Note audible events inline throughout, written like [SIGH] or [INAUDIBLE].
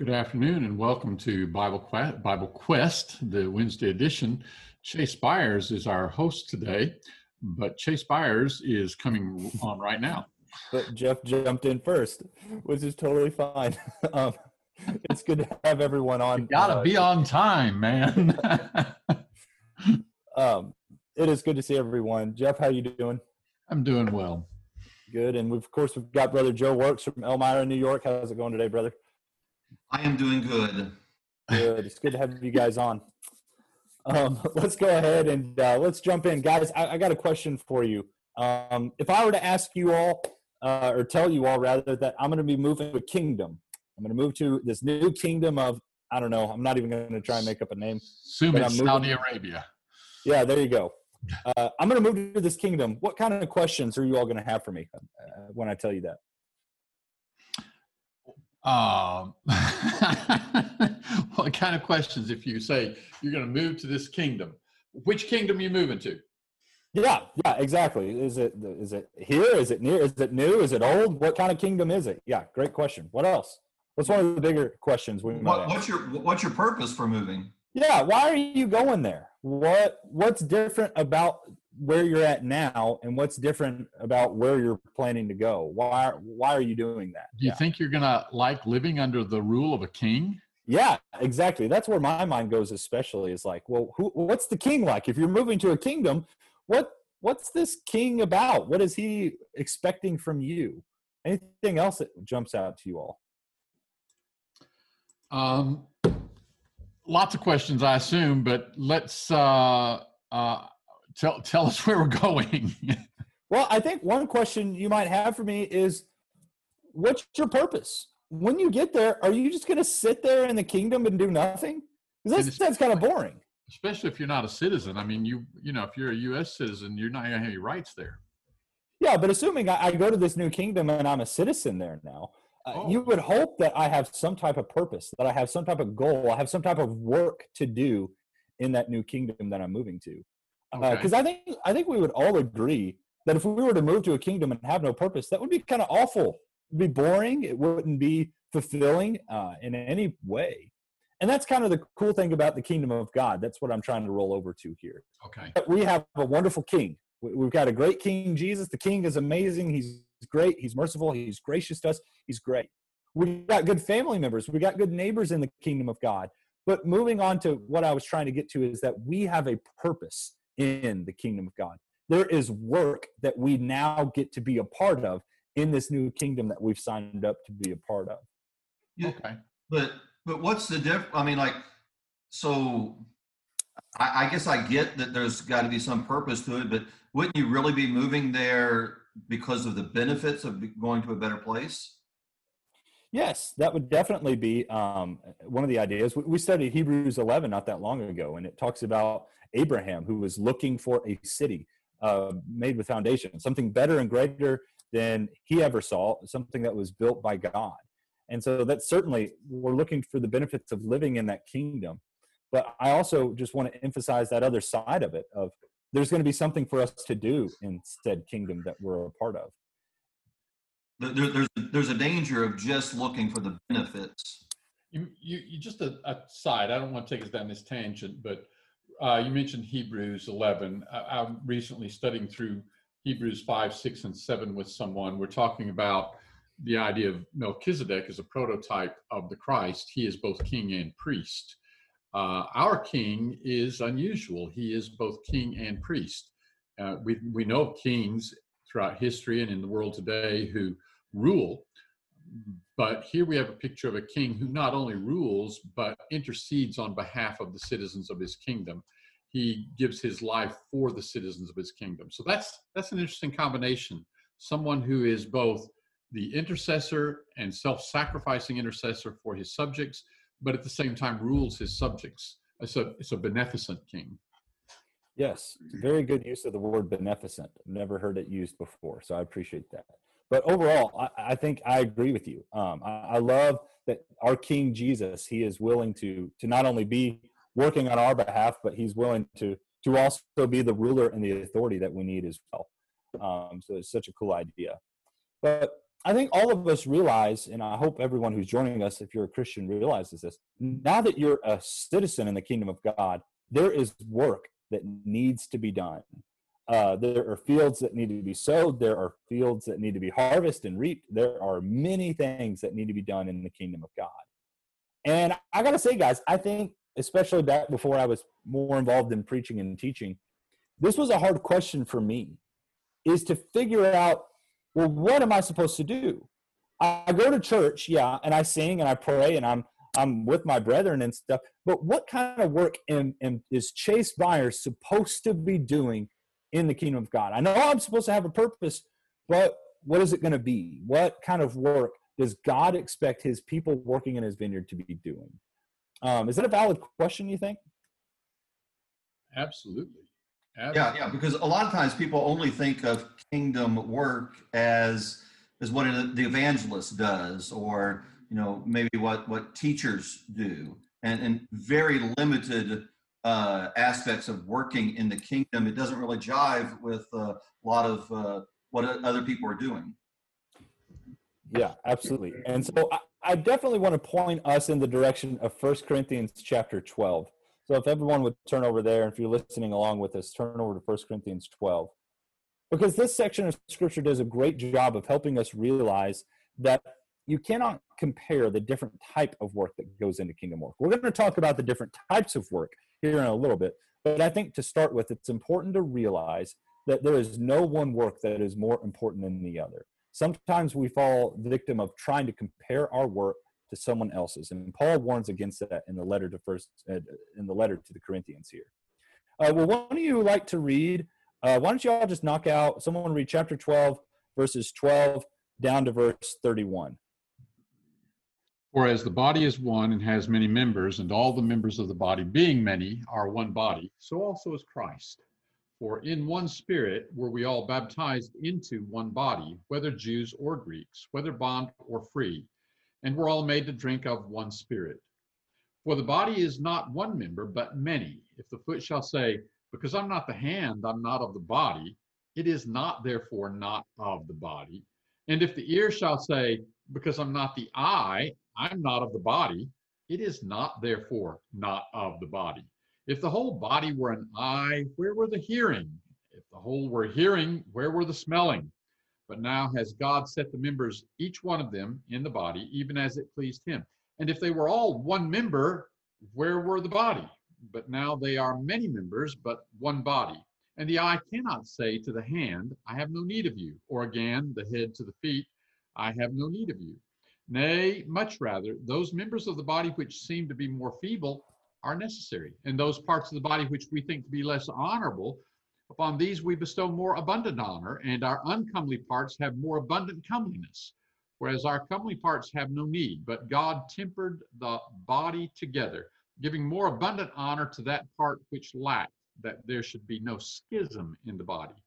Good afternoon and welcome to Bible Quest, Bible Quest, the Wednesday edition. Chase Byers is our host today, but Chase Byers is coming on right now. But Jeff jumped in first, which is totally fine. [LAUGHS] Um, it's good to have everyone on. You gotta uh, be on time, man. [LAUGHS] um, it is good to see everyone. Jeff, how you doing? I'm doing well. Good, and we've, of course we've got brother Joe Works from Elmira, New York. How's it going today, brother? I am doing good. Good. It's good to have you guys on. Um, [LAUGHS] let's go ahead and uh, let's jump in, guys. I, I, got a question for you. Um, if I were to ask you all, uh, or tell you all rather, that I'm going to be moving to a kingdom, I'm going to move to this new kingdom of I don't know. I'm not even going to try and make up a name. Assume it's Saudi Arabia. Yeah, there you go. Uh, I'm going to move to this kingdom. What kind of questions are you all going to have for me uh, when I tell you that? Um, [LAUGHS] what kind of questions if you say you're going to move to this kingdom? Which kingdom are you moving to? Yeah, yeah, exactly. Is it is it here? Is it near? Is it new? Is it old? What kind of kingdom is it? Yeah, great question. What else? What's one of the bigger questions we what, What's your what's your purpose for moving? Yeah, why are you going there? What what's different about where you're at now and what's different about where you're planning to go. Why why are you doing that? Do you yeah. think you're gonna like living under the rule of a king? Yeah exactly. That's where my mind goes especially is like well who, what's the king like? If you're moving to a kingdom what what's this king about? What is he expecting from you? Anything else that jumps out to you all? Um lots of questions i assume but let's uh uh tell tell us where we're going. [LAUGHS] well, I think one question you might have for me is, what's your purpose? When you get there, are you just going to sit there in the kingdom and do nothing? Because that's kind of boring. Especially if you're not a citizen. I mean, you you know, if you're a U.S. citizen, you're not going to have any rights there. Yeah, but assuming I, I, go to this new kingdom and I'm a citizen there now, uh, oh. you would hope that I have some type of purpose, that I have some type of goal, I have some type of work to do in that new kingdom that I'm moving to because uh, okay. uh, I think I think we would all agree that if we were to move to a kingdom and have no purpose, that would be kind of awful. It'd be boring. It wouldn't be fulfilling uh, in any way. And that's kind of the cool thing about the kingdom of God. That's what I'm trying to roll over to here. Okay. We have a wonderful king. We've got a great King Jesus. The king is amazing. He's great. He's merciful. He's gracious to us. He's great. We've got good family members. We've got good neighbors in the kingdom of God. But moving on to what I was trying to get to is that we have a purpose in the kingdom of God. There is work that we now get to be a part of in this new kingdom that we've signed up to be a part of. Yeah, okay. But but what's the difference? I mean, like, so I, I guess I get that there's got to be some purpose to it, but wouldn't you really be moving there because of the benefits of going to a better place? Yes, that would definitely be um, one of the ideas. We studied Hebrews 11 not that long ago, and it talks about Abraham who was looking for a city uh, made with foundation, something better and greater than he ever saw, something that was built by God. And so that's certainly, we're looking for the benefits of living in that kingdom. But I also just want to emphasize that other side of it of there's going to be something for us to do in said kingdom that we're a part of there, there's there's a danger of just looking for the benefits. You, you, you just a, a side. I don't want to take us down this tangent, but uh, you mentioned Hebrews 11. I, I'm recently studying through Hebrews 5, 6, and 7 with someone. We're talking about the idea of Melchizedek as a prototype of the Christ. He is both king and priest. Uh, our king is unusual. He is both king and priest. Uh, we, we know kings throughout history and in the world today who rule. But here we have a picture of a king who not only rules, but intercedes on behalf of the citizens of his kingdom. He gives his life for the citizens of his kingdom. So that's that's an interesting combination. Someone who is both the intercessor and self-sacrificing intercessor for his subjects, but at the same time rules his subjects. It's a it's a beneficent king. Yes, very good use of the word beneficent. Never heard it used before, so I appreciate that but overall, I, I, think I agree with you. Um, I, I, love that our King Jesus, he is willing to to not only be working on our behalf, but he's willing to to also be the ruler and the authority that we need as well. Um, so it's such a cool idea. But I think all of us realize, and I hope everyone who's joining us, if you're a Christian, realizes this. Now that you're a citizen in the kingdom of God, there is work that needs to be done. Uh, there are fields that need to be sowed. There are fields that need to be harvested and reaped. There are many things that need to be done in the kingdom of God. And I got to say, guys, I think, especially back before I was more involved in preaching and teaching, this was a hard question for me is to figure out well, what am I supposed to do? I go to church, yeah, and I sing and I pray and I'm I'm with my brethren and stuff. But what kind of work am, am, is Chase Byers supposed to be doing in the kingdom of God? I know I'm supposed to have a purpose, but what is it going to be? What kind of work does God expect His people working in His vineyard to be doing? Um, is that a valid question? You think? Absolutely. Yeah, yeah, because a lot of times people only think of kingdom work as as what the evangelist does, or you know maybe what what teachers do, and and very limited uh, aspects of working in the kingdom. It doesn't really jive with uh, a lot of uh, what other people are doing. Yeah, absolutely. And so I, I definitely want to point us in the direction of First Corinthians chapter 12. So if everyone would turn over there, and if you're listening along with us, turn over to 1 Corinthians 12. Because this section of scripture does a great job of helping us realize that you cannot compare the different type of work that goes into kingdom work. We're going to talk about the different types of work here in a little bit, but I think to start with, it's important to realize that there is no one work that is more important than the other. Sometimes we fall victim of trying to compare our work to someone else's. And Paul warns against that in the letter to first uh, in the letter to the Corinthians here. Uh, well, why don't you like to read? Uh, why don't you all just knock out? Someone read chapter twelve, verses twelve down to verse thirty-one. For as the body is one and has many members, and all the members of the body, being many, are one body, so also is Christ. For in one spirit were we all baptized into one body, whether Jews or Greeks, whether bond or free and we're all made to drink of one spirit. For the body is not one member, but many. If the foot shall say, Because I'm not the hand, I'm not of the body, it is not therefore not of the body. And if the ear shall say, Because I'm not the eye, I'm not of the body, it is not therefore not of the body. If the whole body were an eye, where were the hearing? If the whole were hearing, where were the smelling? But now has God set the members, each one of them, in the body, even as it pleased him. And if they were all one member, where were the body? But now they are many members, but one body. And the eye cannot say to the hand, I have no need of you, or again, the head to the feet, I have no need of you. Nay, much rather, those members of the body which seem to be more feeble are necessary, and those parts of the body which we think to be less honorable Upon these we bestow more abundant honor, and our uncomely parts have more abundant comeliness. Whereas our comely parts have no need, but God tempered the body together, giving more abundant honor to that part which lacked, that there should be no schism in the body,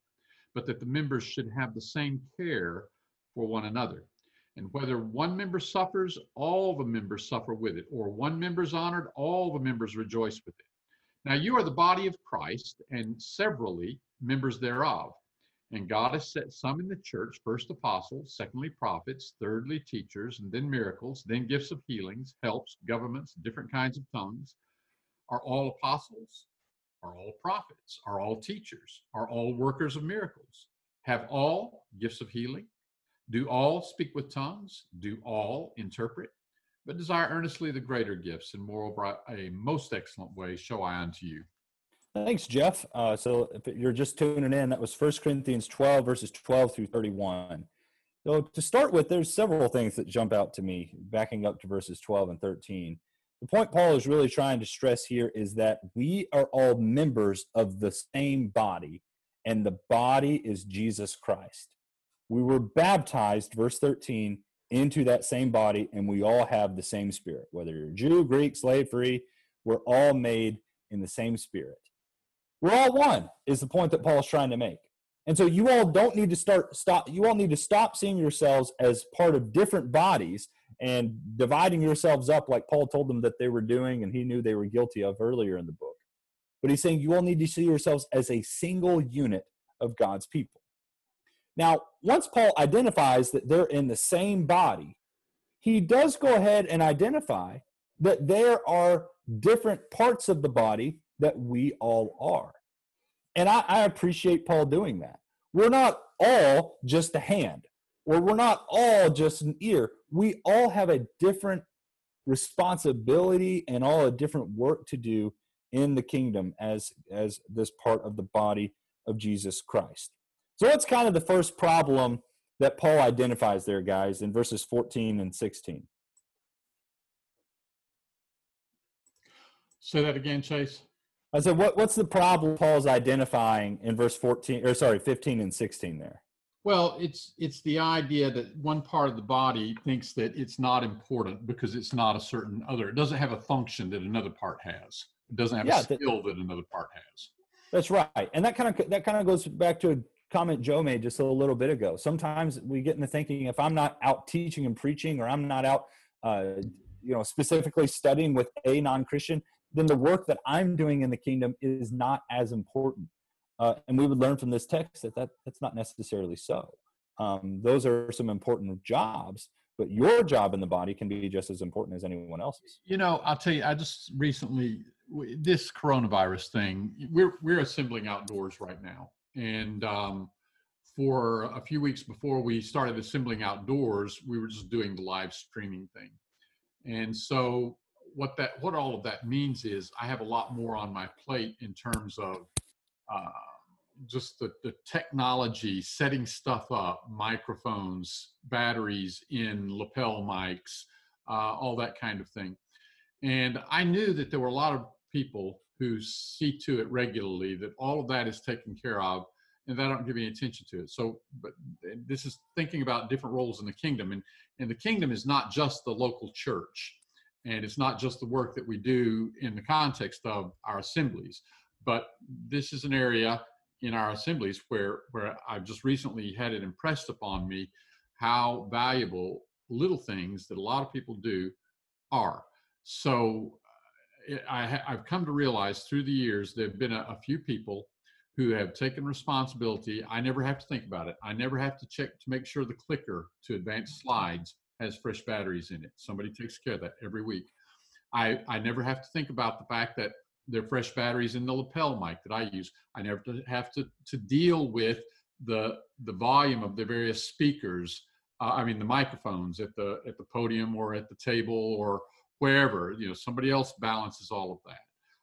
but that the members should have the same care for one another. And whether one member suffers, all the members suffer with it, or one member is honored, all the members rejoice with it. Now you are the body of Christ and severally members thereof. And God has set some in the church, first apostles, secondly prophets, thirdly teachers, and then miracles, then gifts of healings, helps, governments, different kinds of tongues. Are all apostles? Are all prophets? Are all teachers? Are all workers of miracles? Have all gifts of healing? Do all speak with tongues? Do all interpret? but desire earnestly the greater gifts, and moreover, a most excellent way show I unto you. Thanks, Jeff. Uh, so if you're just tuning in, that was 1 Corinthians 12, verses 12 through 31. So to start with, there's several things that jump out to me, backing up to verses 12 and 13. The point Paul is really trying to stress here is that we are all members of the same body, and the body is Jesus Christ. We were baptized, verse 13, into that same body, and we all have the same spirit. Whether you're Jew, Greek, slave, free, we're all made in the same spirit. We're all one, is the point that Paul's trying to make. And so you all don't need to start stop you all need to stop seeing yourselves as part of different bodies and dividing yourselves up like Paul told them that they were doing and he knew they were guilty of earlier in the book. But he's saying you all need to see yourselves as a single unit of God's people. Now, once Paul identifies that they're in the same body, he does go ahead and identify that there are different parts of the body that we all are. And I, I appreciate Paul doing that. We're not all just a hand, or we're not all just an ear. We all have a different responsibility and all a different work to do in the kingdom as as this part of the body of Jesus Christ. So what's kind of the first problem that Paul identifies there guys in verses 14 and 16? Say that again, Chase. I said what what's the problem Paul's identifying in verse 14 or sorry 15 and 16 there? Well, it's it's the idea that one part of the body thinks that it's not important because it's not a certain other. It doesn't have a function that another part has. It doesn't have Yeah, a that- skill that another part has. That's right. And that kind of that kind of goes back to a comment Joe made just a little bit ago. Sometimes we get into thinking if I'm not out teaching and preaching or I'm not out uh, you know specifically studying with a non-Christian, then the work that I'm doing in the kingdom is not as important. Uh, and we would learn from this text that, that that's not necessarily so. Um, those are some important jobs, but your job in the body can be just as important as anyone else's. You know, I'll tell you. I just recently this coronavirus thing. We're we're assembling outdoors right now, and um, for a few weeks before we started assembling outdoors, we were just doing the live streaming thing. And so, what that what all of that means is, I have a lot more on my plate in terms of uh, just the, the technology, setting stuff up, microphones, batteries in lapel mics, uh, all that kind of thing. And I knew that there were a lot of people who see to it regularly that all of that is taken care of and that I don't give any attention to it. So, but eh, this is thinking about different roles in the kingdom. And, and the kingdom is not just the local church and it's not just the work that we do in the context of our assemblies, but this is an area in our assemblies where, where I've just recently had it impressed upon me how valuable little things that a lot of people do are. So I, ha- I've come to realize through the years there have been a, a few people who have taken responsibility. I never have to think about it. I never have to check to make sure the clicker to advance slides has fresh batteries in it. Somebody takes care of that every week. I, I never have to think about the fact that there are fresh batteries in the lapel mic that I use. I never have to, to deal with the the volume of the various speakers. Uh, I mean the microphones at the at the podium or at the table or wherever. You know somebody else balances all of that.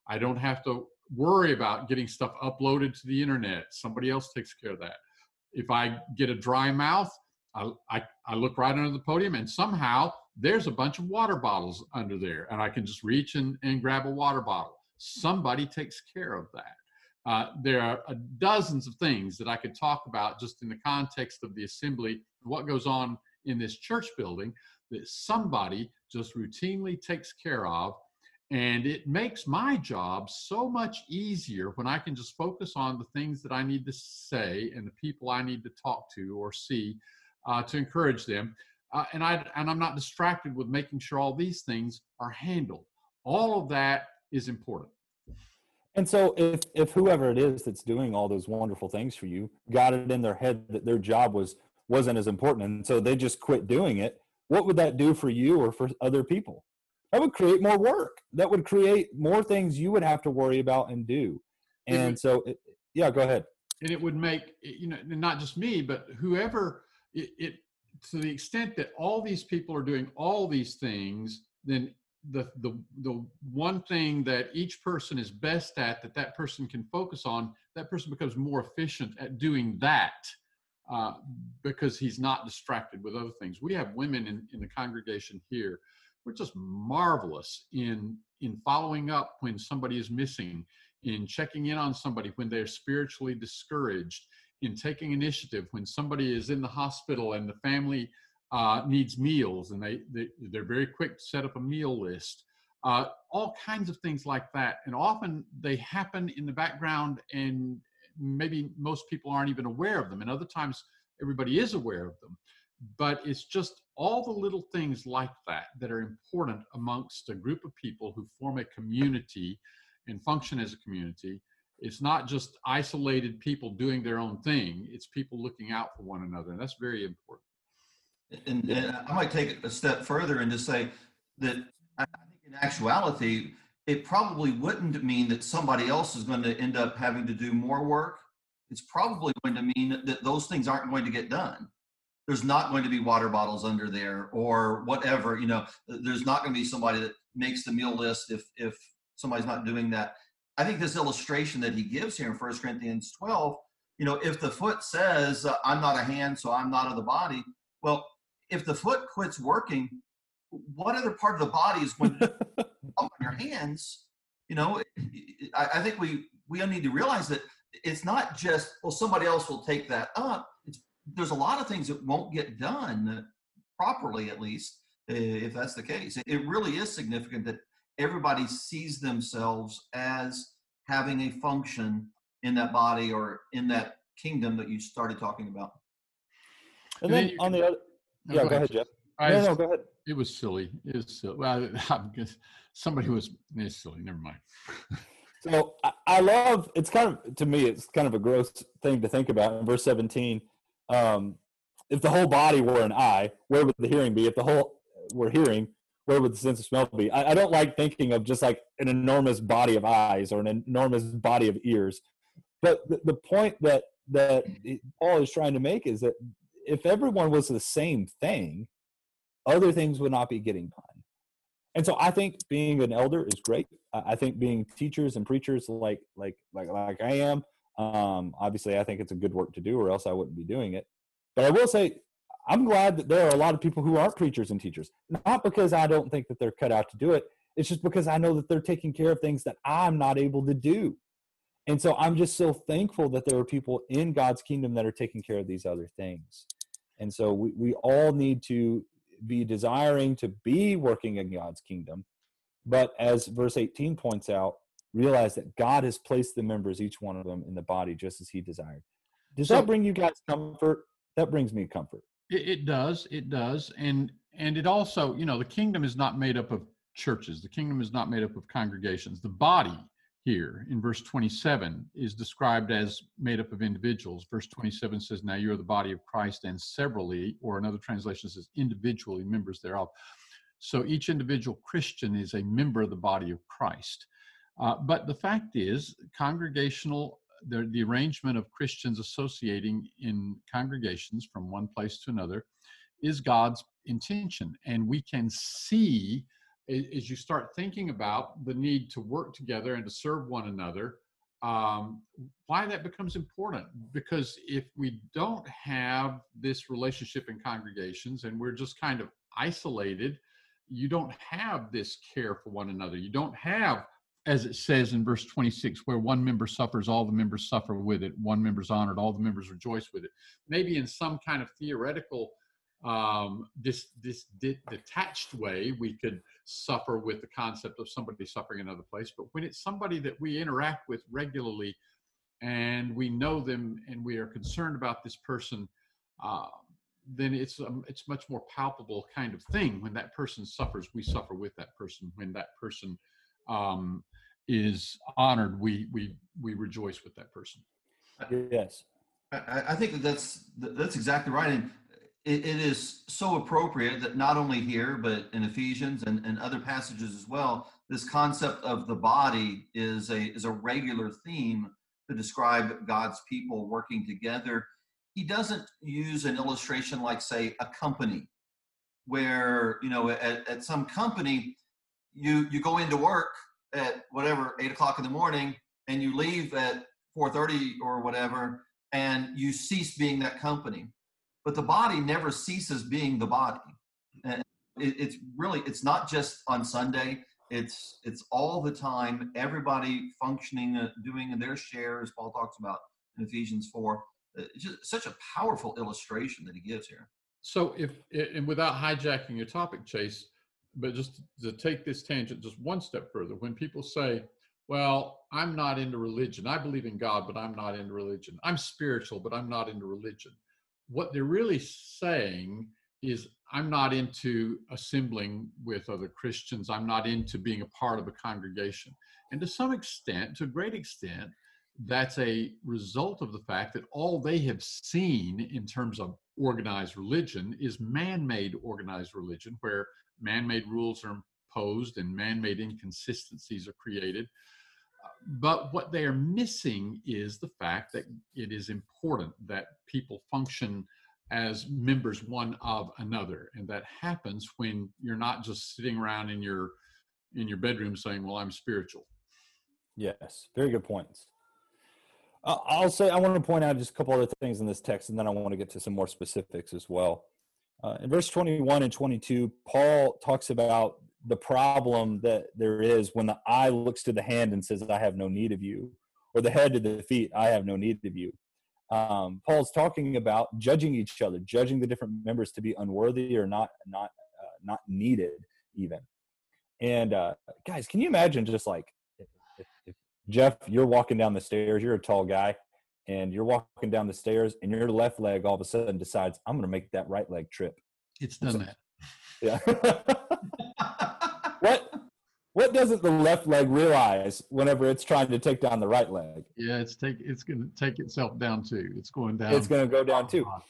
I don't have to worry about getting stuff uploaded to the internet. Somebody else takes care of that. If I get a dry mouth, I, I, I look right under the podium and somehow there's a bunch of water bottles under there and I can just reach and, and grab a water bottle. Somebody takes care of that. Uh, there are uh, dozens of things that I could talk about just in the context of the assembly, what goes on in this church building that somebody just routinely takes care of and it makes my job so much easier when I can just focus on the things that I need to say and the people I need to talk to or see uh, to encourage them. Uh, and I and I'm not distracted with making sure all these things are handled. All of that is important. And so if if whoever it is that's doing all those wonderful things for you got it in their head that their job was wasn't as important and so they just quit doing it, what would that do for you or for other people? That would create more work. That would create more things you would have to worry about and do. And would- so it, yeah, go ahead. and it would make you know not just me but whoever it, it to the extent that all these people are doing all these things then the the the one thing that each person is best at that that person can focus on that person becomes more efficient at doing that uh, because he's not distracted with other things. We have women in, in the congregation here. We're just marvelous in in following up when somebody is missing in checking in on somebody when they're spiritually discouraged, in taking initiative when somebody is in the hospital and the family uh, needs meals and they, they they're very quick to set up a meal list. Uh, all kinds of things like that, and often they happen in the background, and maybe most people aren't even aware of them. And other times, everybody is aware of them. But it's just all the little things like that that are important amongst a group of people who form a community and function as a community it's not just isolated people doing their own thing it's people looking out for one another and that's very important and, and i might take it a step further and just say that i think in actuality it probably wouldn't mean that somebody else is going to end up having to do more work. It's probably going to mean that those things aren't going to get done. There's not going to be water bottles under there or whatever you know there's not going to be somebody that makes the meal list if if somebody's not doing that. I think this illustration that he gives here in 1 corinthians 12 you know if the foot says uh, i'm not a hand so i'm not of the body well if the foot quits working what other part of the body is going to [LAUGHS] on your hands you know I, I think we we need to realize that it's not just well somebody else will take that up it's there's a lot of things that won't get done properly at least if that's the case it really is significant that everybody sees themselves as having a function in that body or in that kingdom that you started talking about and, and then, then on the other no, yeah go, go ahead, jeff I, no, no, go ahead. It was silly. It was silly. Well, [LAUGHS] I'm just, somebody who was it's silly. Never mind. [LAUGHS] so I, I, love. It's kind of to me. It's kind of a gross thing to think about. In verse 17, um, if the whole body were an eye, where would the hearing be? If the whole were hearing, where would the sense of smell be? I, I don't like thinking of just like an enormous body of eyes or an enormous body of ears. But the, the point that that Paul is trying to make is that if everyone was the same thing, other things would not be getting. And so I think being an elder is great. I think being teachers and preachers like like like like I am, um, obviously I think it's a good work to do, or else I wouldn't be doing it. But I will say, I'm glad that there are a lot of people who aren't preachers and teachers. Not because I don't think that they're cut out to do it. It's just because I know that they're taking care of things that I'm not able to do. And so I'm just so thankful that there are people in God's kingdom that are taking care of these other things. And so we, we all need to be desiring to be working in God's kingdom. But as verse 18 points out, realize that God has placed the members, each one of them, in the body just as He desired. Does so, that bring you guys comfort? That brings me comfort. It, it does. It does. And and it also, you know, the kingdom is not made up of churches. The kingdom is not made up of congregations. The body here in verse 27 is described as made up of individuals. Verse 27 says, Now you are the body of Christ and severally, or another translation says individually members thereof. So each individual Christian is a member of the body of Christ. Uh, but the fact is, congregational, the, the arrangement of Christians associating in congregations from one place to another is God's intention. And we can see as you start thinking about the need to work together and to serve one another, um, why that becomes important. Because if we don't have this relationship in congregations and we're just kind of isolated, you don't have this care for one another. You don't have, as it says in verse 26, where one member suffers, all the members suffer with it. One member's honored, all the members rejoice with it. Maybe in some kind of theoretical um, this this detached way we could suffer with the concept of somebody suffering another place but when it's somebody that we interact with regularly and we know them and we are concerned about this person uh, then it's um, it's much more palpable kind of thing. When that person suffers we suffer with that person. When that person um, is honored we we we rejoice with that person. Yes. I, I think that that's that's exactly right. And it, it is so appropriate that not only here, but in Ephesians and, and other passages as well, this concept of the body is a is a regular theme to describe God's people working together. He doesn't use an illustration like, say, a company, where you know at, at some company you you go into work at whatever eight o'clock in the morning and you leave at 4.30 or whatever and you cease being that company but the body never ceases being the body. And it, it's really it's not just on sunday it's it's all the time everybody functioning uh, doing their share as paul talks about in ephesians 4 uh, it's just such a powerful illustration that he gives here. So if and without hijacking your topic chase but just to take this tangent just one step further when people say well i'm not into religion. I believe in god but i'm not into religion. I'm spiritual but i'm not into religion what they're really saying is I'm not into assembling with other Christians. I'm not into being a part of a congregation. And to some extent, to a great extent, that's a result of the fact that all they have seen in terms of organized religion is man made organized religion, where man made rules are imposed and man made inconsistencies are created. But what they are missing is the fact that it is important that people function as members one of another. And that happens when you're not just sitting around in your in your bedroom saying well i'm spiritual. Yes very good points. I'll say I want to point out just a couple other things in this text, and then I want to get to some more specifics as well. Uh, in verse 21 and 22, Paul talks about the problem that there is when the eye looks to the hand and says, "I have no need of you," or the head to the feet, "I have no need of you." Um, Paul's talking about judging each other, judging the different members to be unworthy or not, not, uh, not needed, even. And uh, guys, can you imagine just like Jeff, you're walking down the stairs, you're a tall guy, and you're walking down the stairs, and your left leg all of a sudden decides, I'm going to make that right leg trip. It's done so, that. [LAUGHS] Yeah. What doesn't the left leg realize whenever it's trying to take down the right leg? Yeah, it's take it's going to take itself down too. It's going down. It's going to go down too. Uh-huh.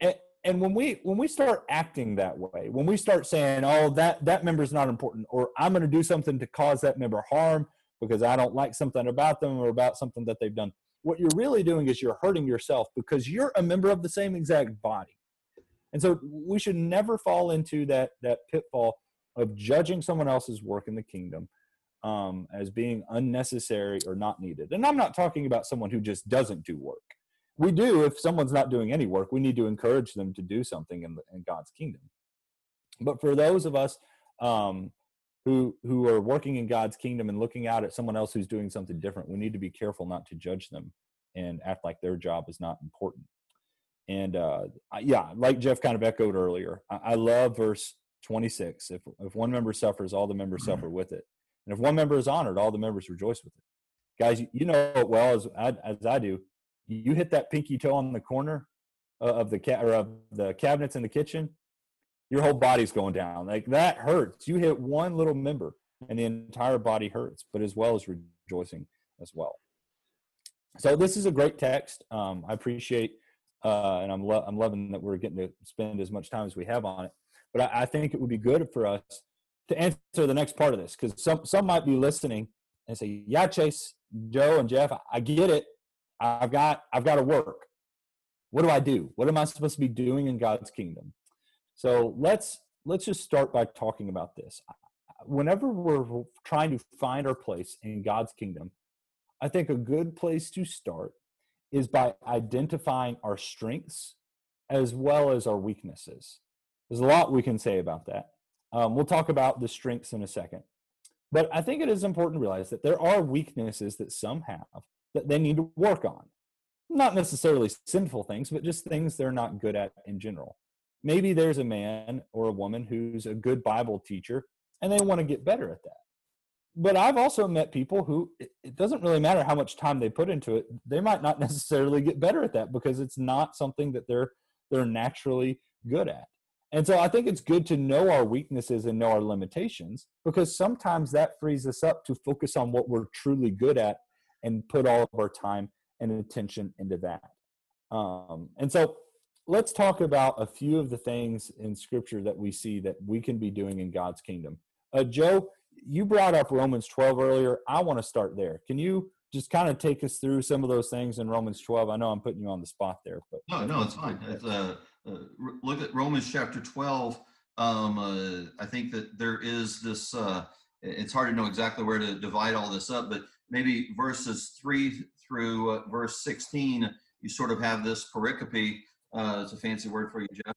And, and when we when we start acting that way, when we start saying, "Oh, that that member's not important," or "I'm going to do something to cause that member harm," because I don't like something about them or about something that they've done. What you're really doing is you're hurting yourself because you're a member of the same exact body. And so we should never fall into that that pitfall of judging someone else's work in the kingdom um, as being unnecessary or not needed. And I'm not talking about someone who just doesn't do work. We do if someone's not doing any work. We need to encourage them to do something in, the, in God's kingdom. But for those of us um, who who are working in God's kingdom and looking out at someone else who's doing something different, we need to be careful not to judge them and act like their job is not important. And uh, yeah, like Jeff kind of echoed earlier, I, I love verse 26. If if one member suffers, all the members suffer with it, and if one member is honored, all the members rejoice with it. Guys, you know it well as as I do. You hit that pinky toe on the corner of the cat or of the cabinets in the kitchen, your whole body's going down. Like that hurts. You hit one little member and the entire body hurts, but as well as rejoicing as well. So this is a great text. Um, I appreciate, uh, and I'm lo- I'm loving that we're getting to spend as much time as we have on it. But I, I think it would be good for us to answer the next part of this because some some might be listening and say, "Yeah, Chase, Joe, and Jeff, I get it. I've got I've got to work. What do I do? What am I supposed to be doing in God's kingdom?" So let's let's just start by talking about this. Whenever we're trying to find our place in God's kingdom, I think a good place to start is by identifying our strengths as well as our weaknesses. There's a lot we can say about that. Um, we'll talk about the strengths in a second. But I think it is important to realize that there are weaknesses that some have that they need to work on. Not necessarily sinful things, but just things they're not good at in general maybe there's a man or a woman who's a good Bible teacher and they want to get better at that. But I've also met people who it doesn't really matter how much time they put into it, they might not [LAUGHS] necessarily get better at that because it's not something that they're they're naturally good at. And so I think it's good to know our weaknesses and know our limitations because sometimes that frees us up to focus on what we're truly good at and put all of our time and attention into that. Um, and so let's talk about a few of the things in scripture that we see that we can be doing in God's kingdom. Uh, Joe, you brought up Romans 12 earlier. I want to start there. Can you just kind of take us through some of those things in Romans 12? I know I'm putting you on the spot there, but no, no, it's fine. It's, uh, look at Romans chapter 12. Um, uh, I think that there is this. Uh, it's hard to know exactly where to divide all this up, but maybe verses three through uh, verse 16, you sort of have this pericope uh, it's a fancy word for you, Jeff.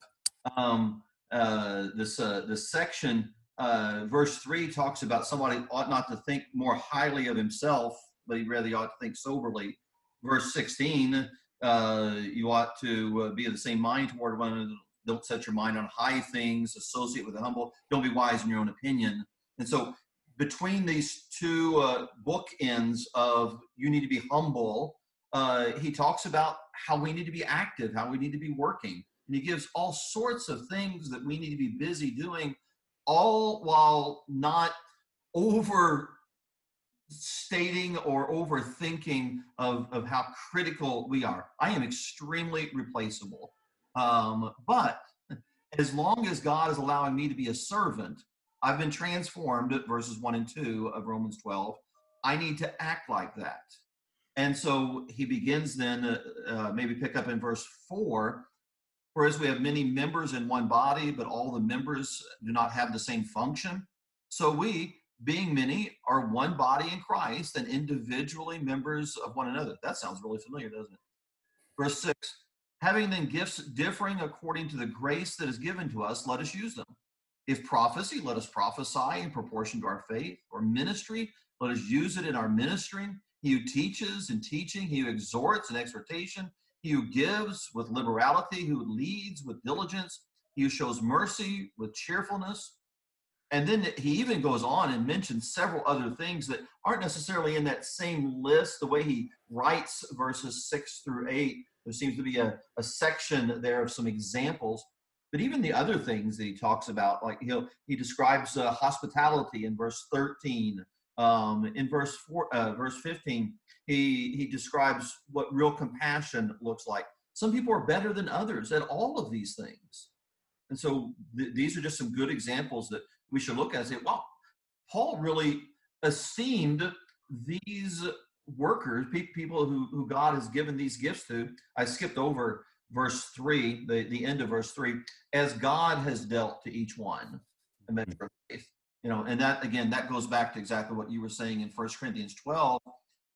Um, uh, this uh, this section, uh, verse three, talks about somebody ought not to think more highly of himself, but he really ought to think soberly. Verse sixteen, uh, you ought to uh, be of the same mind toward one another. Don't set your mind on high things. Associate with the humble. Don't be wise in your own opinion. And so, between these two uh, bookends of you need to be humble uh, he talks about how we need to be active, how we need to be working. And he gives all sorts of things that we need to be busy doing, all while not over overstating or overthinking of, of how critical we are. I am extremely replaceable. Um, but as long as God is allowing me to be a servant, I've been transformed verses 1 and 2 of Romans 12. I need to act like that. And so he begins then, uh, uh, maybe pick up in verse 4 Whereas we have many members in one body, but all the members do not have the same function. So we, being many, are one body in Christ and individually members of one another. That sounds really familiar, doesn't it? Verse 6 Having then gifts differing according to the grace that is given to us, let us use them. If prophecy, let us prophesy in proportion to our faith, or ministry, let us use it in our ministering. He who teaches in teaching, he who exhorts in exhortation, he who gives with liberality, who leads with diligence, he who shows mercy with cheerfulness. And then he even goes on and mentions several other things that aren't necessarily in that same list. The way he writes verses six through eight, there seems to be a, a section there of some examples. But even the other things that he talks about, like he'll, he describes uh, hospitality in verse 13. Um, in verse four, uh, verse 15, he, he describes what real compassion looks like. Some people are better than others at all of these things. And so th- these are just some good examples that we should look at and say, wow, Paul really esteemed these workers, pe- people who, who God has given these gifts to. I skipped over verse 3, the, the end of verse 3, as God has dealt to each one a measure of faith. You know, and that again, that goes back to exactly what you were saying in First Corinthians 12,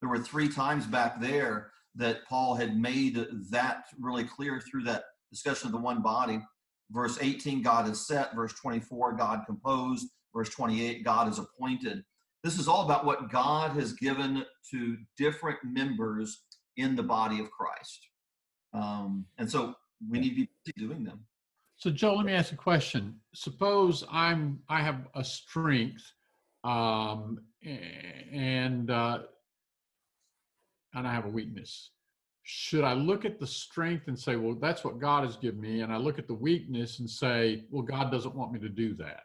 there were three times back there that Paul had made that really clear through that discussion of the one body. Verse 18, God is set. Verse 24, God composed. Verse 28, God is appointed. This is all about what God has given to different members in the body of Christ. Um, and so we need to be doing them. So Joe, let me ask a question. Suppose I'm I have a strength, um, and uh, and I have a weakness. Should I look at the strength and say, well, that's what God has given me? And I look at the weakness and say, well, God doesn't want me to do that.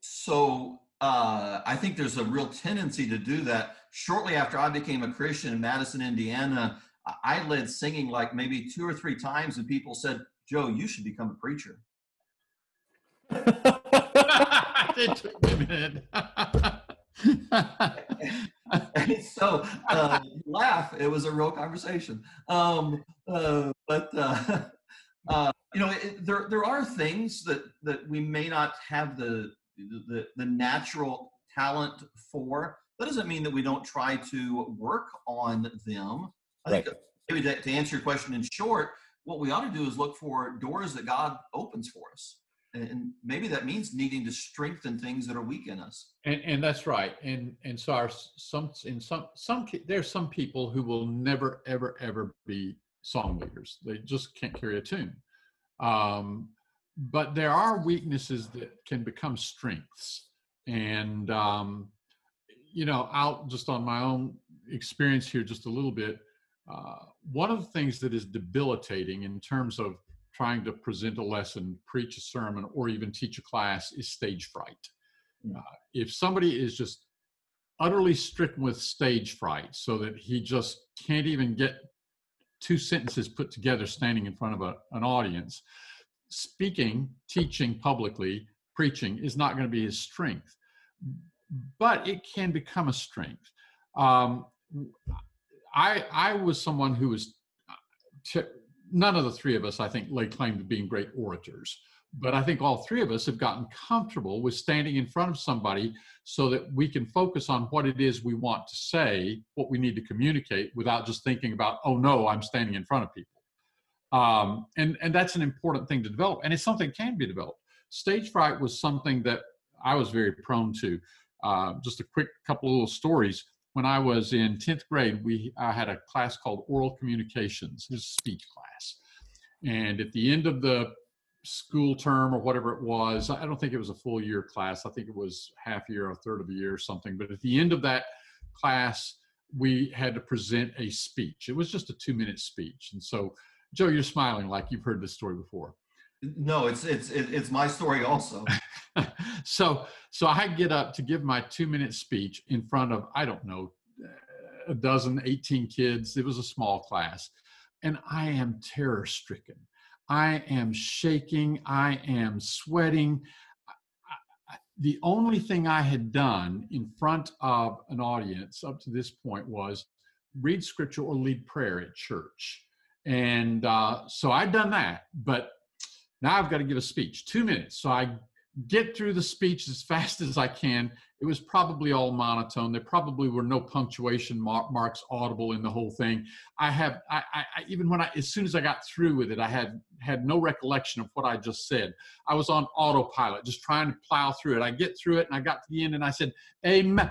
So uh, I think there's a real tendency to do that. Shortly after I became a Christian in Madison, Indiana, I led singing like maybe two or three times, and people said, Joe, you should become a preacher. it took me a minute. [LAUGHS] [LAUGHS] [LAUGHS] so uh, laugh. It was a real conversation. Um, uh, but uh, [LAUGHS] uh, you know, it, there there are things that that we may not have the the, the natural talent for. That doesn't mean that we don't try to work on them. I right. think maybe to, to answer your question in short, what we ought to do is look for doors that God opens for us and maybe that means needing to strengthen things that are weak in us. And, and that's right. And and so our some in some some there's some people who will never ever ever be song leaders. They just can't carry a tune. Um, but there are weaknesses that can become strengths. And um, you know out just on my own experience here just a little bit uh, one of the things that is debilitating in terms of trying to present a lesson, preach a sermon, or even teach a class is stage fright. Uh, if somebody is just utterly stricken with stage fright so that he just can't even get two sentences put together standing in front of a, an audience, speaking, teaching publicly, preaching is not going to be his strength. But it can become a strength. Um, I, I was someone who was t- none of the three of us, I think, lay claim to being great orators. But I think all three of us have gotten comfortable with standing in front of somebody so that we can focus on what it is we want to say, what we need to communicate, without just thinking about, oh no, I'm standing in front of people. Um, and, and that's an important thing to develop. And it's something can be developed. Stage fright was something that I was very prone to. Uh, just a quick couple of little stories when I was in 10th grade, we I had a class called oral communications, it was a speech class. And at the end of the school term or whatever it was, I don't think it was a full year class. I think it was half year, or a third of a year or something. But at the end of that class, we had to present a speech. It was just a two minute speech. And so, Joe, you're smiling like you've heard this story before. No, it's it's it's my story also. [LAUGHS] so so I get up to give my two minute speech in front of I don't know a dozen, 18 kids. It was a small class, and I am terror stricken. I am shaking. I am sweating. The only thing I had done in front of an audience up to this point was read scripture or lead prayer at church. And uh, so I'd done that, but now I've got to give a speech, two minutes. So I get through the speech as fast [LAUGHS] as I can. It was probably all monotone. There probably were no punctuation marks audible in the whole thing. I have, I, I, even when I, as soon as I got through with it, I had had no recollection of what I just said. I was on autopilot, just trying to plow through it. I get through it, and I got to the end, and I said, "Amen."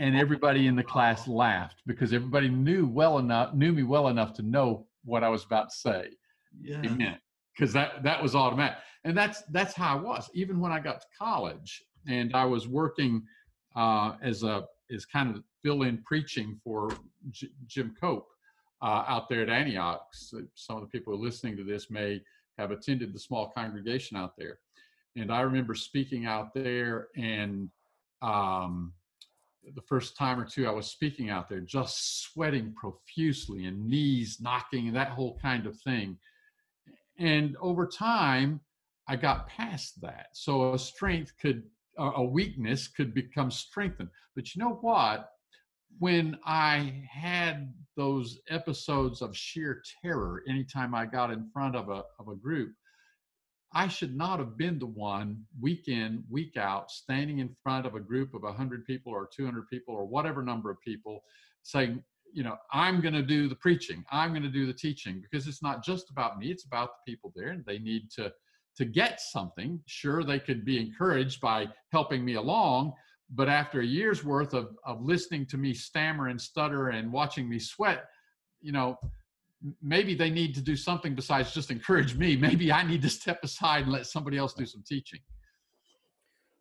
And everybody in the class laughed because everybody knew well enough, knew me well enough to know what I was about to say. Yeah. Amen because that that was automatic. And that's that's how i was. Even when i got to college and i was working uh, as a as kind of fill-in preaching for J- jim cope uh, out there at antioch. So some of the people listening to this may have attended the small congregation out there. And i remember speaking out there and um, the first time or two i was speaking out there just sweating profusely and knees knocking and that whole kind of thing and over time, I got past that. So a strength could, a weakness could become strengthened. But you know what? When I had those episodes of sheer terror anytime I got in front of a, of a group, I should not have been the one week in, week out, standing in front of a group of 100 people or 200 people or whatever number of people saying, you know i'm going to do the preaching i'm going to do the teaching because it's not just about me it's about the people there and they need to to get something. Sure they could be encouraged by helping me along but after a year's worth of of listening to me stammer and stutter and watching me sweat you know maybe they need to do something besides just encourage me. [LAUGHS] Maybe i need to step aside and let somebody else do some teaching.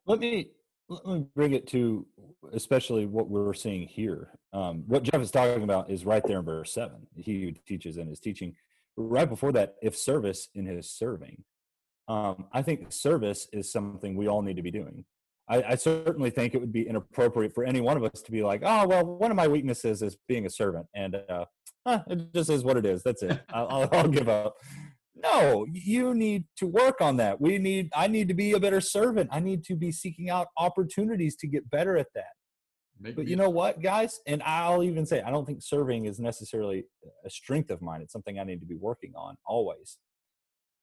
Let me let me bring it to especially what we're seeing here. Um, what Jeff is talking about is right there in verse seven. He teaches in his teaching. Right before that, if service in his serving. Um, I think service is something we all need to be doing. I, I, certainly think it would be inappropriate for any one of us to be like, oh, well, one of my weaknesses is being a servant, and uh, it just is what it is. That's it. I'll, I'll give up. No, you need to work on that. We need, I need to be a better servant. I need to be seeking out opportunities to get better at that. Maybe. But you know what, guys? And I'll even say, I don't think serving is necessarily a strength of mine. It's something I need to be working on always.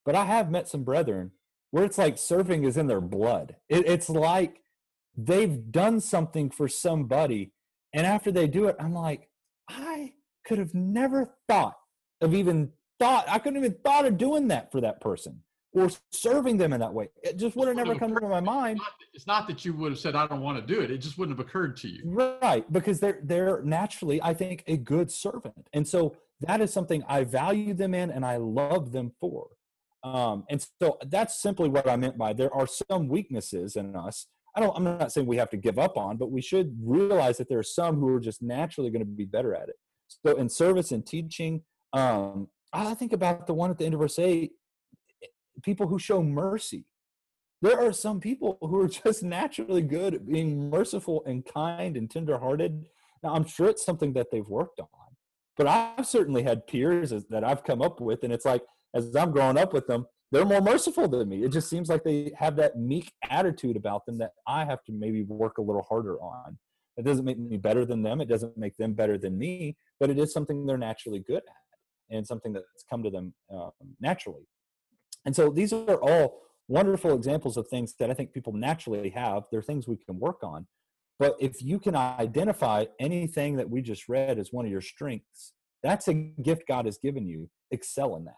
But I have met some brethren where it's like serving is in their blood. It, it's like they've done something for somebody. And after they do it, I'm like, I could have never thought of even thought I couldn't even thought of doing that for that person or serving them in that way. It just would have never come into my mind. It's not, it's not, that you would have said I don't want to do it. It just wouldn't have occurred to you. Right, because they're they're naturally, I think, a good servant, and so that is something I value them in and I love them for. Um, and so that's simply what I meant by there are some weaknesses in us. I don't. I'm not saying we have to give up on, but we should realize that there are some who are just naturally going to be better at it. So in service and teaching, um, I think about the one at the end of verse 8 people who show mercy. There are some people who are just naturally good at being merciful and kind and tenderhearted. Now, I'm sure it's something that they've worked on, but I've certainly had peers that I've come up with, and it's like as I'm growing up with them, they're more merciful than me. It just seems like they have that meek attitude about them that I have to maybe work a little harder on. It doesn't make me better than them. It doesn't make them better than me, but it is something they're naturally good at and something that's come to them um, naturally. And so these are all wonderful examples of things that I think people naturally have. They're things we can work on. But if you can identify anything that we just read as one of your strengths, that's a gift God has given you. Excel in that.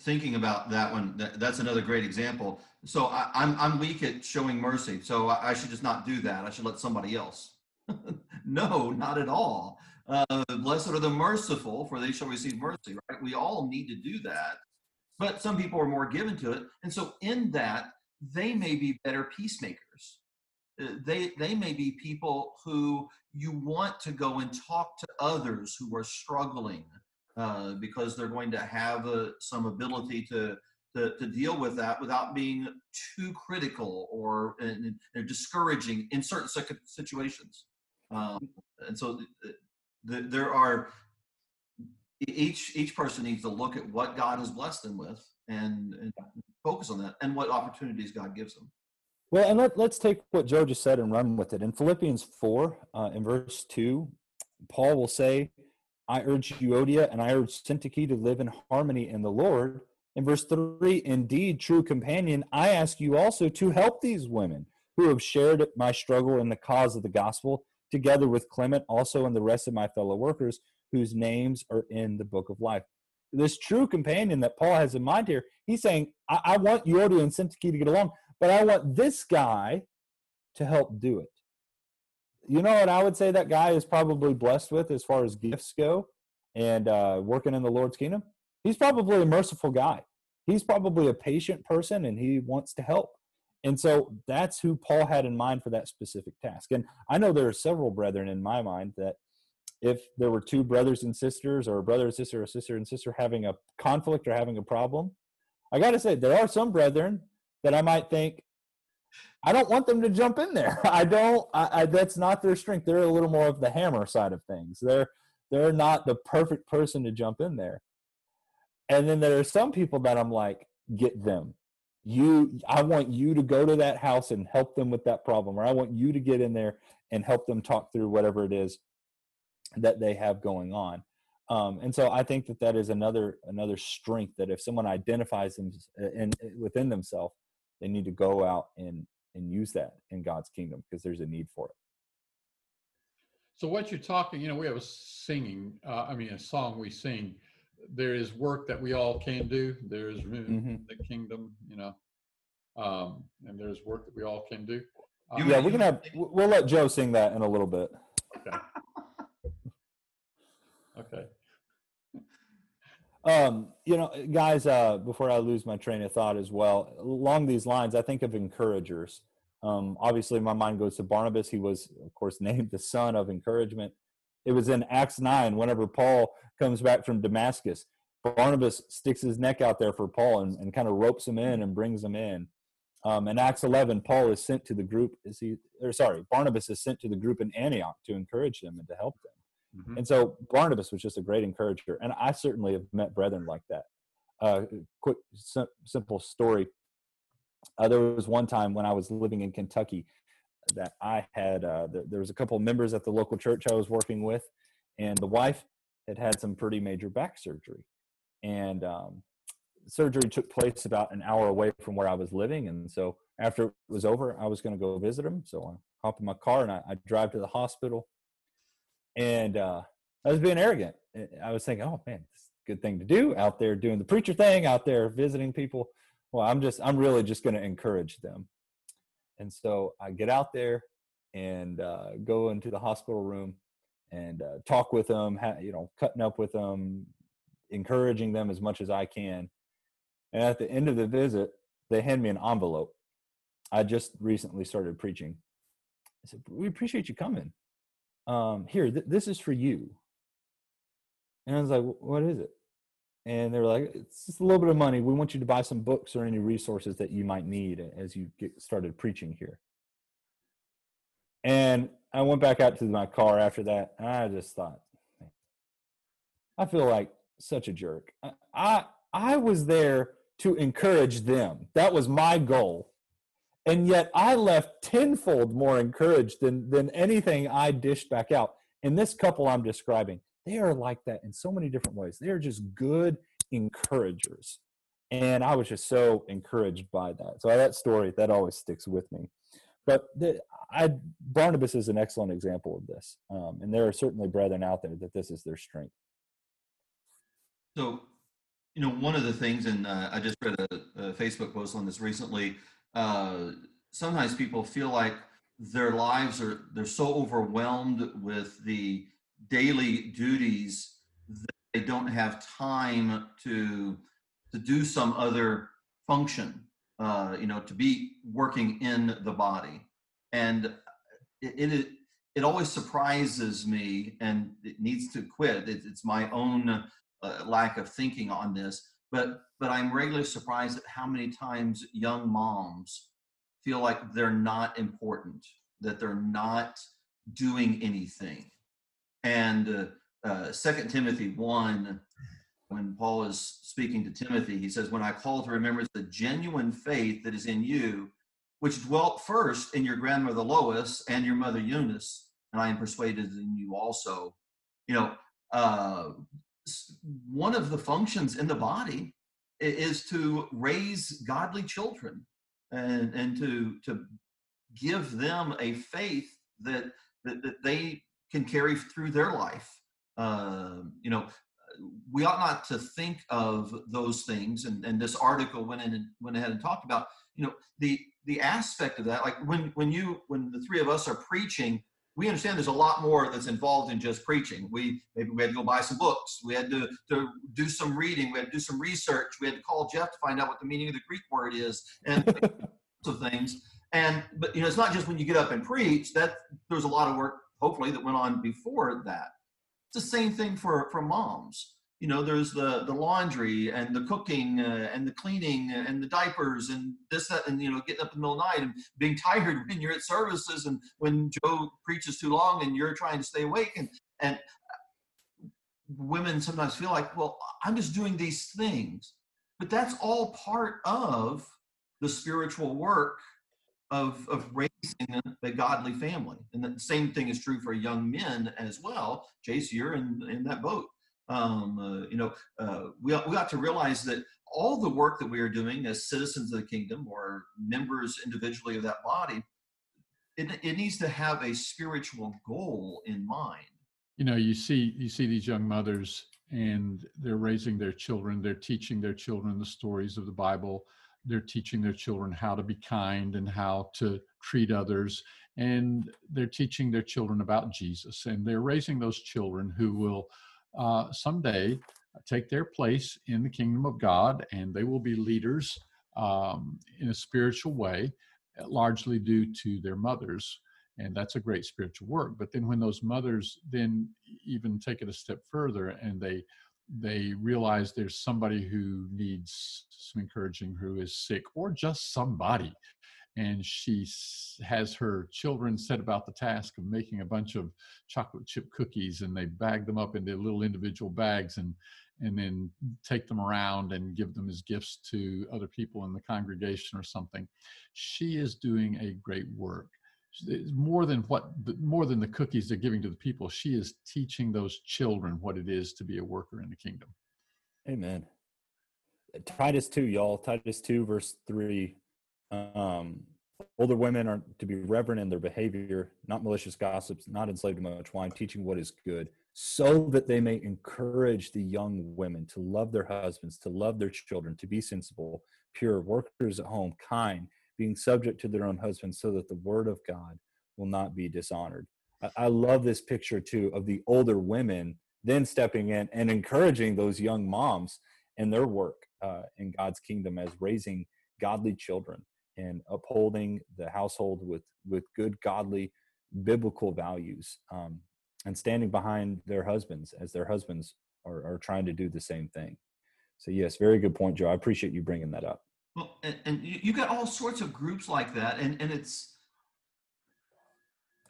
Thinking about that one, that, that's another great example. So I, am I'm, I'm weak at showing mercy, so I, I should just not do that. I should let somebody else. [LAUGHS] no, not at all. Uh, blessed are the merciful, for they shall receive mercy, right? We all need to do that. But some people are more given to it. And so, in that, they may be better peacemakers. Uh, they, they may be people who you want to go and talk to others who are struggling uh, because they're going to have uh, some ability to, to, to deal with that without being too critical or and, and discouraging in certain situations. Um, and so the, the, there are each each person needs to look at what God has blessed them with and, and focus on that and what opportunities God gives them. Well, and let, let's take what Joe just said and run with it. In Philippians 4, uh, in verse 2, Paul will say, I urge Euodia and I urge Syntyche to live in harmony in the Lord. In verse 3, indeed, true companion, I ask you also to help these women who have shared my struggle in the cause of the gospel, together with Clement also and the rest of my fellow workers whose names are in the book of life. This true companion that Paul has in mind here, he's saying, I, I want Euodia and Syntyche to get along, but I want this guy to help do it. You know what I would say that guy is probably blessed with as far as gifts go and uh, working in the Lord's kingdom? He's probably a merciful guy. He's probably a patient person and he wants to help. And so that's who Paul had in mind for that specific task. And I know there are several brethren in my mind that if there were two brothers and sisters or a brother and sister or a sister and sister having a conflict or having a problem, I got to say, there are some brethren that I might think, I don't want them to jump in there. [LAUGHS] I don't. I, I, that's not their strength. They're a little more of the hammer side of things. They're they're not the perfect person to jump in there. And then there are some people that I'm like, get them. You, I want you to go to that house and help them with that problem, or I want you to get in there and help them talk through whatever it is that they have going on. Um, and so I think that that is another another strength that if someone identifies them in, in within themselves, they need to go out and and use that in God's kingdom because there's a need for it. So what you're talking, you know, we have a singing, uh, I mean, a song we sing. There is work that we all can do. There is room mm-hmm. in the kingdom, you know, um, and there's work that we all can do. Um, yeah, we can have. We'll let Joe sing that in a little bit. Okay. [LAUGHS] okay. Um, you know, guys, uh, before I lose my train of thought as well, along these lines, I think of encouragers. Um, obviously, my mind goes to Barnabas. He was, of course, [LAUGHS] named the son of encouragement. It was in Acts 9, whenever Paul comes back from Damascus. Barnabas sticks his neck out there for Paul and, and kind of ropes him in and brings him in. Um, in Acts 11, Paul is sent to the group. Is he? Or sorry, Barnabas is sent to the group in Antioch to encourage them and to help them. Mm-hmm. And so Barnabas was just a great encourager. And I certainly have met brethren like that. Uh, quick, sim- simple story. Uh, there was one time when I was living in Kentucky that I had, uh, th- there was a couple of members at the local church I was working with, and the wife had had some pretty major back surgery. And um, surgery took place about an hour away from where I was living. And so after it was over, I was going to go visit him. So I hop in my car and I, I drive to the hospital and uh, I was being arrogant. I was thinking, oh man, a good thing to do out there doing the preacher thing, out there visiting people. Well, I'm just, I'm really just going to encourage them. And so I get out there and uh, go into the hospital room and uh, talk with them, ha- you know, cutting up with them, encouraging them as much as I can. And at the end of the visit, they hand me an envelope. I just recently started preaching. I said, "We appreciate you coming um, here, th- this is for you. And I was like, what is it? And they were like, it's just a little bit of money. We want you to buy some books or any resources that you might need as you get started preaching here. And I went back out to my car after that. And I just thought, I feel like such a jerk. I, I, was there to encourage them. That was my goal and yet I left tenfold more encouraged than than anything I dished back out. And this couple I'm describing, they are like that in so many different ways. They are just good encouragers, and I was just so encouraged by that. So that story that always sticks with me. But the, I, Barnabas is an excellent example of this, um, and there are certainly brethren out there that this is their strength. So, you know, one of the things, and uh, I just read a, a Facebook post on this recently uh, sometimes people feel like their lives are they're so overwhelmed with the daily duties that they don't have time to to do some other function uh, you know to be working in the body and it, it it always surprises me and it needs to quit it, it's my own uh, lack of thinking on this, but but I'm regularly surprised at how many times young moms feel like they're not important, that they're not doing anything. And uh, uh, Second Timothy one, when Paul is speaking to Timothy, he says, "When I call to remembrance the genuine faith that is in you, which dwelt first in your grandmother Lois and your mother Eunice, and I am persuaded in you also." You know, uh, one of the functions in the body is to raise godly children and and to to give them a faith that that, that they can carry through their life uh, you know we ought not to think of those things and, and this article went in and went ahead and talked about you know the the aspect of that like when when you when the three of us are preaching we understand there's a lot more that's involved in just preaching. We maybe we had to go buy some books. We had to, to do some reading. We had to do some research. We had to call Jeff to find out what the meaning of the Greek word is and [LAUGHS] of things. And but you know, it's not just when you get up and preach. That there's a lot of work, hopefully, that went on before that. It's the same thing for for moms. You know there's the the laundry and the cooking uh, and the cleaning and the diapers and this that and you know getting up in the middle of the night and being [LAUGHS] tired when you're at services and when joe preaches too long and you're trying to stay awake and and women sometimes feel like well i'm just doing these things. But that's all part of the spiritual work of of raising a godly family. And the same thing is true for young men as well. Chase you're in in that boat. Um, uh, you know, uh, we, we ought to realize that all the work that we are doing as citizens of the kingdom or members individually of that body, it, it needs to have a spiritual goal in mind. You know, you see you see these young mothers and they're raising their children, they're teaching their children the stories of the Bible, they're teaching their children how to be kind and how to treat others and they're teaching their children about Jesus and they're raising those children who will uh, someday take their place in the kingdom of God, and they will be leaders um, in a spiritual way, largely due to their mothers. And that's a great spiritual work. But then when those mothers then even take it a step further and they they realize there's somebody who needs some encouraging who is sick or just somebody. And she has her children set about the task of making a bunch of chocolate chip cookies and they bag them up into little individual bags and and then take them around and give them as gifts to other people in the congregation or something. She is doing a great work more than what more than the cookies they're giving to the people she is teaching those children what it is to be a worker in the kingdom. Amen. Titus 2 y'all titus 2 verse 3 um, older women are to be reverent in their behavior, not malicious gossips, not enslaved to much wine, teaching what is good, so that they may encourage the young women to love their husbands, to love their children, to be sensible, pure, workers at home, kind, being subject to their own husbands, so that the word of God will not be dishonored. I, I love this picture too of the older women then stepping in and encouraging those young moms in their work uh, in God's kingdom as raising godly children and upholding the household with with good godly biblical values um, and standing behind their husbands as their husbands are, are trying to do the same thing. So yes very good point joe. I appreciate you bringing that up well and, and you got all sorts of groups like that and and it's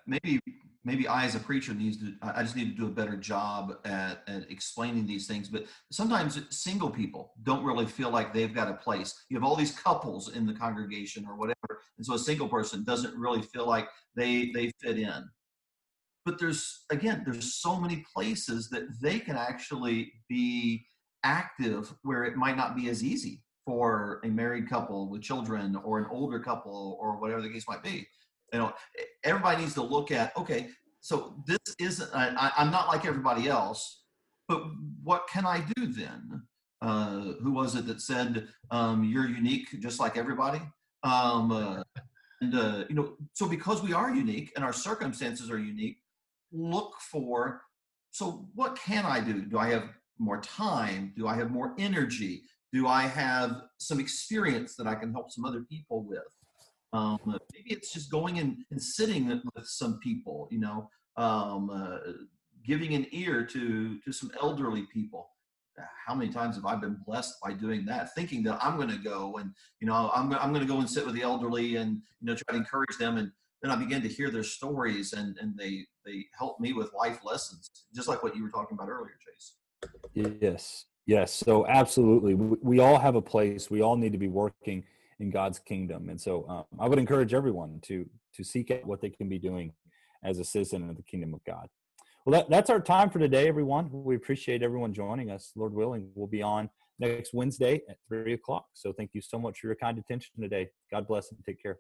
maybe maybe I, as a preacher, needs to. I just need to do a better job at, at explaining these things. But sometimes single people don't really feel like they've got a place. You have all these couples in the congregation or whatever, and so a single person doesn't really feel like they they fit in. But there's again, there's so many places that they can actually be active where it might not be as easy for a married couple with children or an older couple or whatever the case might be. You know everybody needs to look at okay so this isn't I, i'm not like everybody else but what can i do then? Uh, who was it that said um, you're unique just like everybody? Um, uh, [LAUGHS] and uh, you know so because we are unique and our circumstances are unique look for so what can i do? Do i have more time? Do i have more energy do i have some experience that i can help some other people with um, maybe it's just going and, and sitting with some people, you know, um, uh, giving an ear to to some elderly people. how many times have I been blessed by doing that, thinking that I'm going to go and, you know, I'm, I'm going to go and sit with the elderly and, you know, try to encourage them. And then I begin to hear their stories and, and they, they help me with life lessons, just like what you were talking about earlier, Chase. Yes. Yes. So absolutely. We, all have a place. We all need to be working in God's kingdom. And so um, I would encourage everyone to, to seek out what they can be doing as a citizen of the kingdom of God. Well, that, that's our time for today, everyone. We appreciate everyone joining us. Lord willing, we'll be on next Wednesday at three o'clock. So thank you so much for your kind attention today. God bless and take care.